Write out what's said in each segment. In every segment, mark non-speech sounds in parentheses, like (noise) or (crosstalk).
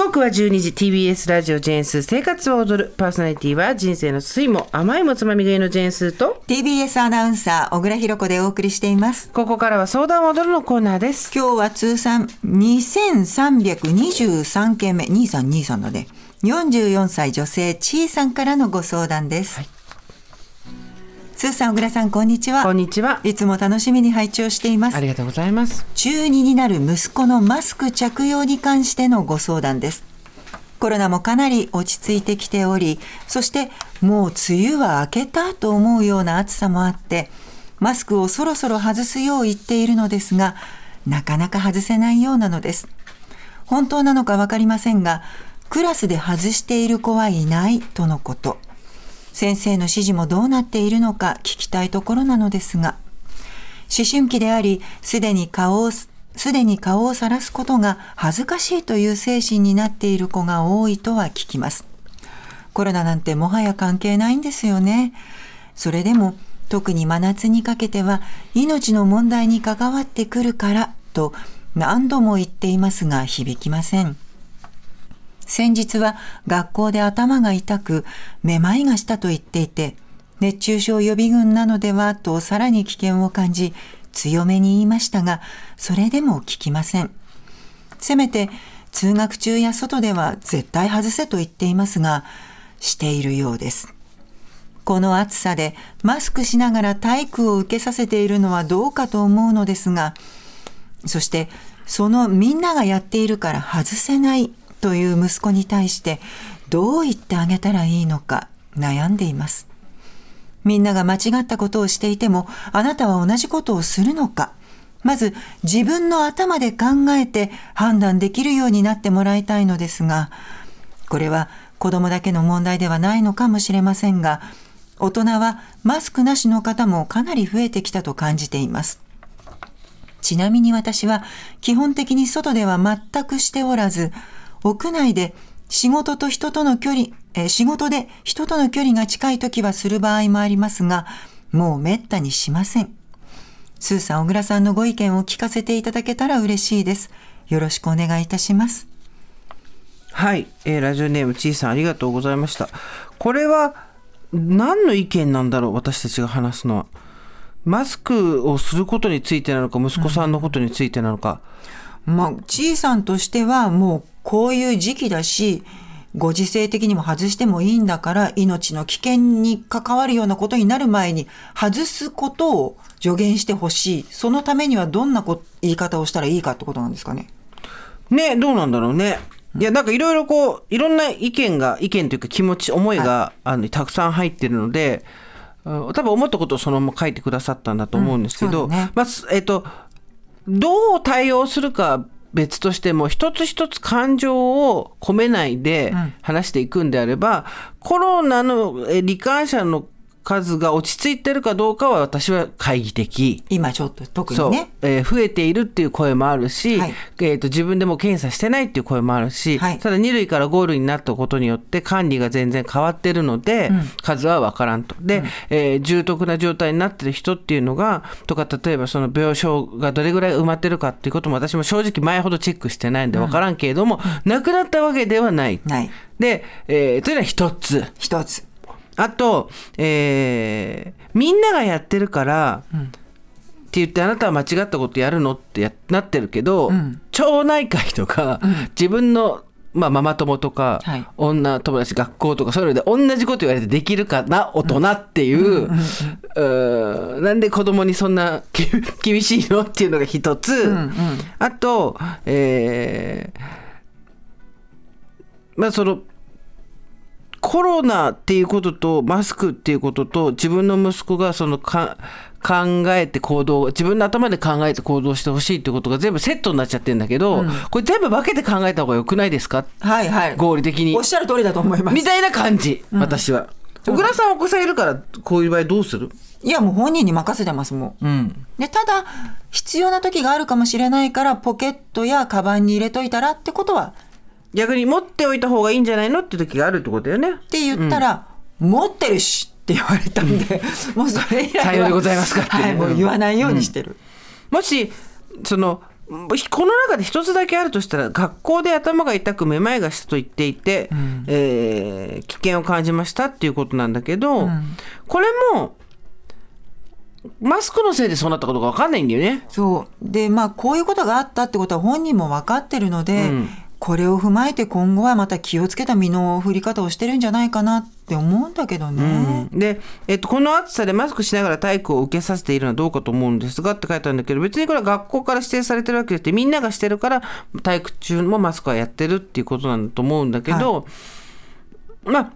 刻は12時 TBS ラジオジェーンス。ー生活を踊るパーソナリティは人生の酸いも甘いもつまみ食いのジェーンスーと TBS アナウンサー小倉弘子でお送りしています。ここからは相談を踊るのコーナーです。今日は通算2323件目。2323だね。44歳女性ちいさんからのご相談です、はいスーさん小倉さんこんにちはこんにちはいつも楽しみに拝聴していますありがとうございます中2になる息子のマスク着用に関してのご相談です。コロナもかなり落ち着いてきており、そしてもう梅雨は明けたと思うような暑さもあって、マスクをそろそろ外すよう言っているのですが、なかなか外せないようなのです。本当なのかわかりませんが、クラスで外している子はいないとのこと。先生の指示もどうなっているのか聞きたいところなのですが、思春期であり、すでに顔を、すでに顔を晒すことが恥ずかしいという精神になっている子が多いとは聞きます。コロナなんてもはや関係ないんですよね。それでも、特に真夏にかけては命の問題に関わってくるからと何度も言っていますが響きません。先日は学校で頭が痛く、めまいがしたと言っていて、熱中症予備軍なのではとさらに危険を感じ、強めに言いましたが、それでも聞きません。せめて、通学中や外では絶対外せと言っていますが、しているようです。この暑さでマスクしながら体育を受けさせているのはどうかと思うのですが、そしてそのみんながやっているから外せないという息子に対してどう言ってあげたらいいのか悩んでいます。みんなが間違ったことをしていてもあなたは同じことをするのかまず自分の頭で考えて判断できるようになってもらいたいのですが、これは子供だけの問題ではないのかもしれませんが、大人はマスクなしの方もかなり増えてきたと感じています。ちなみに私は基本的に外では全くしておらず、屋内で仕事と人との距離、えー仕事で人との距離が近い時はする場合もありますが、もうめったにしません。スーさん、小倉さんのご意見を聞かせていただけたら嬉しいです。よろしくお願いいたします。はい、えーラジオネームちいさんありがとうございましたこれは何の意見なんだろう私たちが話すのはマスクをすることについてなのか息子さんのことについてなのか、まあ、ちいさんとしてはもうこういう時期だし、ご時世的にも外してもいいんだから、命の危険に関わるようなことになる前に、外すことを助言してほしい。そのためにはどんなこ言い方をしたらいいかってことなんですかね。ねどうなんだろうねいやなんかいろいろこういろんな意見が意見というか気持ち思いが、あのたくさん入ってるのでうん多分思ったことをそのまま書いてくださったんだと思うんですけど、うんねまあすえっとどう対応するか別としても一つ一つ感情を込めないで話していくんであれば、コロナのえ罹患者の数が落ち着いてるかどうかは私は懐疑的。今ちょっと特にね。、えー増えているっていう声もあるし、はいえー、と自分でも検査してないっていう声もあるし、はいただ2類から5類になったことによって管理が全然変わってるので、数は分からんと。で、えー重篤な状態になってる人っていうのがとか例えばその病床がどれぐらい埋まってるかっていうことも私も正直前ほどチェックしてないんで分からんけれども、なくなったわけではない。ない。で、えーというのは一つ。一つ。あと、えーみんながやってるから、って言ってあなたは間違ったことやるのってやなってるけど、町内会とか、自分の、まあ、ママ友とか、はい。女友達学校とかそういうので同じこと言われてできるかな大人っていう,、うーなんで子供にそんなき (laughs) 厳しいのっていうのが一つ、あと、えーまあそのコロナっていうこととマスクっていうことと自分の息子がそのか考えて行動自分の頭で考えて行動してほしいってことが全部セットになっちゃってるんだけど、これ全部分けて考えた方がよくないですか？はいはい。合理的に。おっしゃる通りだと思います。み。たいな感じ、私は。小倉さんお子さんいるからこういう場合どうする？いやもう本人に任せてますもん。うん。で、ただ、必要な時があるかもしれないから、ポケットやカバンに入れといたらってことは、逆に持っておいた方がいいんじゃないのって時があるってことだよね。って言ったら、持ってるしって言われたんで、もうそれ以来はでございますかはい、もう言わないようにしてる。もしそのこの中で一つだけあるとしたら学校で頭が痛くめまいがしたと言っていて、うん、えー、危険を感じましたっていうことなんだけど、うん、これもマスクのせいでそうなったことが分かんないんだよね。そう。でまあこういうことがあったってことは本人も分かってるので、うん、これを踏まえて今後はまた気をつけた身の振り方をしてるんじゃないかなって思うんだけどね。うん、で、えっと、この暑さでマスクしながら体育を受けさせているのはどうかと思うんですがって書いてあるんだけど別にこれは学校から指定されてるわけでみんながしてるから体育中もマスクはやってるっていうことなんだと思うんだけど、はい、まあ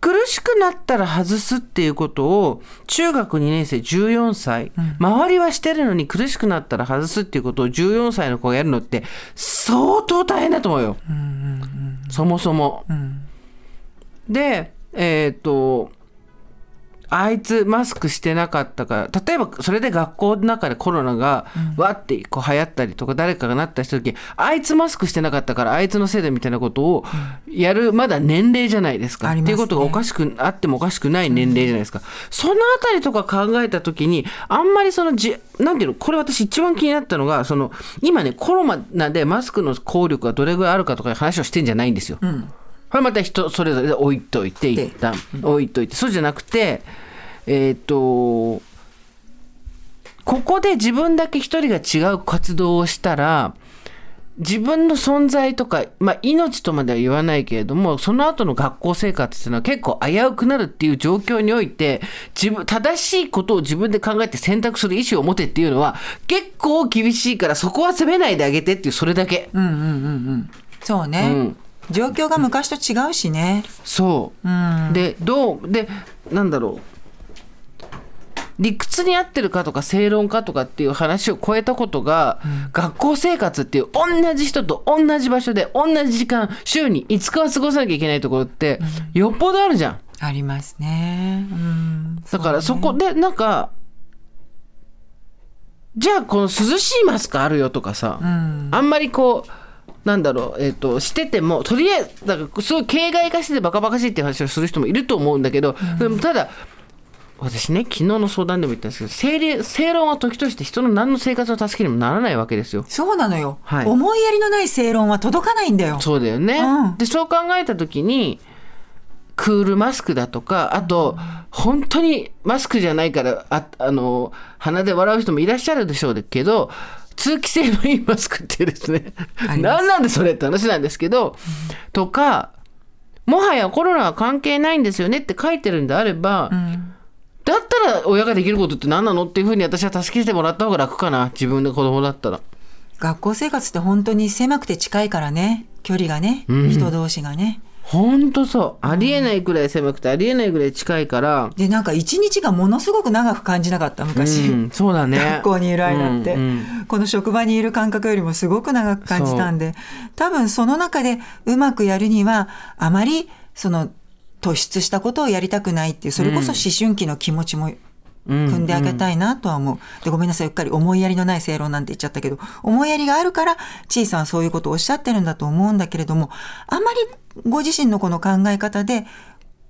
苦しくなったら外すっていうことを中学2年生14歳、うん、周りはしてるのに苦しくなったら外すっていうことを14歳の子がやるのって相当大変だと思うよ、そもそも。うん、でえっ、ー、とあいつマスクしてなかったから例えばそれで学校の中でコロナがわってこう流行ったりとか誰かがなったした時、あいつマスクしてなかったからあいつのせいでみたいなことをやるまだ年齢じゃないですか、っていうことがおかしくあってもおかしくない年齢じゃないですか、そのあたりとか考えた時にあんまりそのじなんていうのこれ私一番気になったのがその今ねコロナでマスクの効力がどれぐらいあるかとかいう話をしてんじゃないんですよ。うんこれまた人それぞれで置いといて一旦。置いといて。そうじゃなくてえっ、ー、とここで自分だけ一人が違う活動をしたら自分の存在とか、まあ、命とまでは言わないけれどもその後の学校生活っていうのは結構危うくなるっていう状況において自分正しいことを自分で考えて選択する意思を持てっていうのは結構厳しいからそこは責めないであげてっていうそれだけ。うんうんうんうん、そうね、うん状況が昔と違うしね。そう。うん、で、どう、で、なんだろう。理屈に合ってるかとか正論かとかっていう話を超えたことが、うん、学校生活っていう同じ人と同じ場所で同じ時間週に5日は過ごさなきゃいけないところって、よっぽどあるじゃん。ありますね。うん、だからそこでなんかじゃあこの涼しいマスクあるよとかさ、うん、あんまりこうなんだろう、えっ、ー、と、してても、とりあえず、だからすごい形骸化しててバカバカしいっていう話をする人もいると思うんだけど、うん、でもただ、私ね昨日の相談でも言ったんですけど正正論は時として人の何の生活の助けにもならないわけですよ。そうなのよ、はい、思いやりのない正論は届かないんだよ。そうだよね、うん、でそう考えた時にクールマスクだとかあと、本当にマスクじゃないからああの鼻で笑う人もいらっしゃるでしょうけど通気性のいいマスクってですね。何なんでそれって話なんですけど、うん、とかもはやコロナは関係ないんですよねって書いてるんであれば、うん。だったら親ができることって何なのっていうふうに私は助けてもらった方が楽かな。自分で子供だったら。学校生活って本当に狭くて近いからね。距離がね、うん、人同士がね本当そう。ありえないぐらい狭くて、ありえないぐらい近いから。でなんか一日がものすごく長く感じなかった昔、うん、そうだね。学校にいる間って、うんうん、この職場にいる感覚よりもすごく長く感じたんで多分その中でうまくやるにはあまりその突出したことをやりたくないっていうそれこそ思春期の気持ちも組んであげたいなとは思う。でごめんなさい、うっかり思いやりのない正論なんて言っちゃったけど、思いやりがあるから、ちいさんはそういうことをおっしゃってるんだと思うんだけれども、あまりご自身のこの考え方で、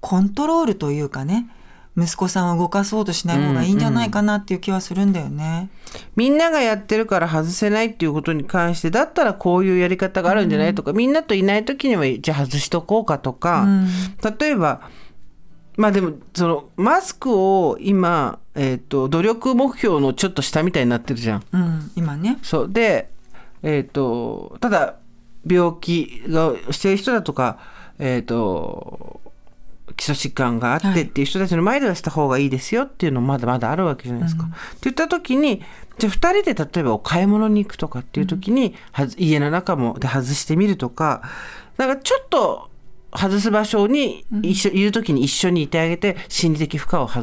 コントロールというかね、息子さんを動かそうとしない方がいいんじゃないかなっていう気はするんだよね。うんうん、みんながやってるから外せないっていうことに関してだったらこういうやり方があるんじゃないとか、うん、みんなといない時にはじゃあ外しとこうかとか、うん、例えばまあでもそのマスクを今、えーと、努力目標のちょっと下みたいになってるじゃん。うん、今ねそうで、えーと、ただ病気がしてる人だとか、えーと基礎疾患があってっていう人たちの前ではした方がいいですよっていうのもまだまだあるわけじゃないですか。うん、って言った時にじゃあ2人で例えばお買い物に行くとかっていう時に、うん、家の中もで外してみるとかなんかちょっと外す場所に一緒、いる時に一緒にいてあげて心理的負荷をは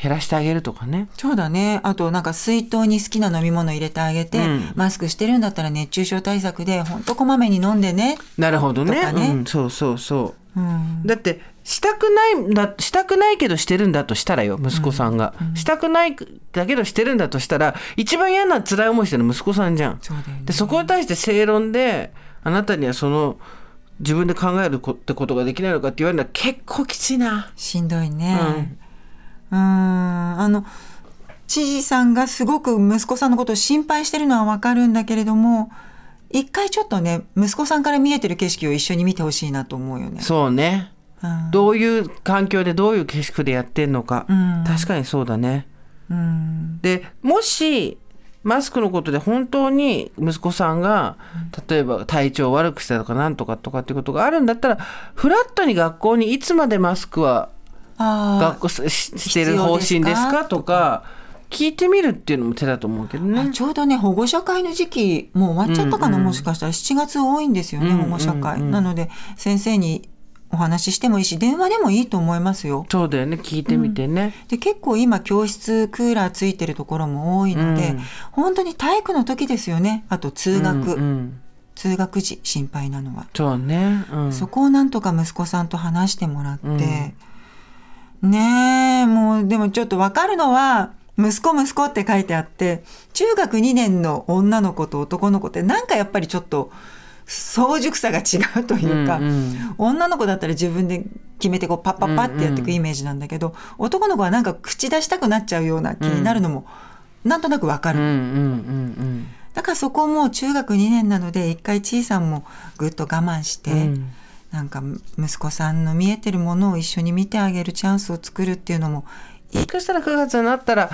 減らしてあげるとかね。そうだね。あとなんか水筒に好きな飲み物入れてあげて、うん、マスクしてるんだったら熱中症対策で本当こまめに飲んでね。なるほどね。ねうん、そうそうそう。うん、だってしたくないだしたくないけどしてるんだとしたらよ息子さんが、うんうん、したくないだけどしてるんだとしたら一番嫌な辛い思いしてるの息子さんじゃん。そね、でそこに対して正論であなたにはその自分で考えるってことができないのかって言われるのは結構きついな。しんどいね。うん、うん。あの知事さんがすごく息子さんのことを心配してるのはわかるんだけれども一回ちょっとね息子さんから見えてる景色を一緒に見てほしいなと思うよね。そうね、うん。どういう環境でどういう景色でやってんのか、うん。確かにそうだね。うん。でもしマスクのことで本当に息子さんが例えば体調を悪くしたとかなんとかとかっていうことがあるんだったらフラットに学校にいつまでマスクはあ学校ししてる方針ですかとか聞いてみるっていうのも手だと思うけどね。あちょうどね保護者会の時期もう終わっちゃったかな、うんうんもしかしたら。7月多いんですよね、うんうん保護者会、うんなので先生にお話ししてもいいし電話でもいいと思いますよ。そうだよね。聞いてみてね。で結構今教室クーラーついてるところも多いので、うん。本当に体育の時ですよね。あと通学、うんうん。通学時心配なのは、そうね。うん。そこをなんとか息子さんと話してもらって、ねえもうでもちょっと分かるのは息子息子って書いてあって中学2年の女の子と男の子ってなんかやっぱりちょっと早熟さが違うというか、うんうん。女の子だったら自分で決めてこうパッパッパってやっていくイメージなんだけど、男の子はなんか口出したくなっちゃうような気になるのも、なんとなくわかる、うんうんうんだからそこもう中学2年なので一回ちいさんもぐっと我慢して、うん。なんか息子さんの見えてるものを一緒に見てあげるチャンスを作るっていうのももしかしたら9月になったら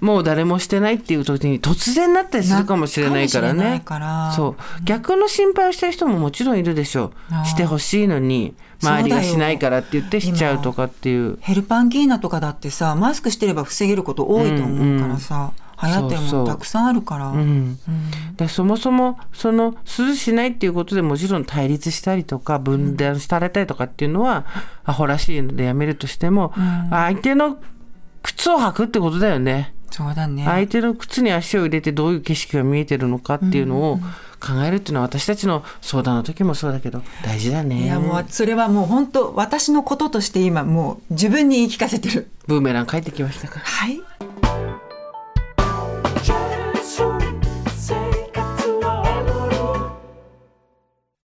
もう誰もしてないっていう時に突然なったりするかもしれないからね。から。そう。逆の心配をしてる人ももちろんいるでしょ。うしてほしいのに周りがしないからって言ってしちゃうとかっていう。ヘルパンギーナとかだってさマスクしてれば防げること多いと思うからさ、流行ってるもたくさんあるから。うん。うん。でそもそもその涼しないっていうことでもちろん対立したりとか分断されたりとかっていうのは、アホらしいのでやめるとしても、相手の靴を履くってことだよね。そうだね。相手の靴に足を入れてどういう景色が見えてるのかっていうのを考えるっていうのは私たちの相談の時もそうだけど大事だね。いやもうそれはもう本当私のこととして今もう自分に言い聞かせてる。ブーメラン帰ってきましたか？はい。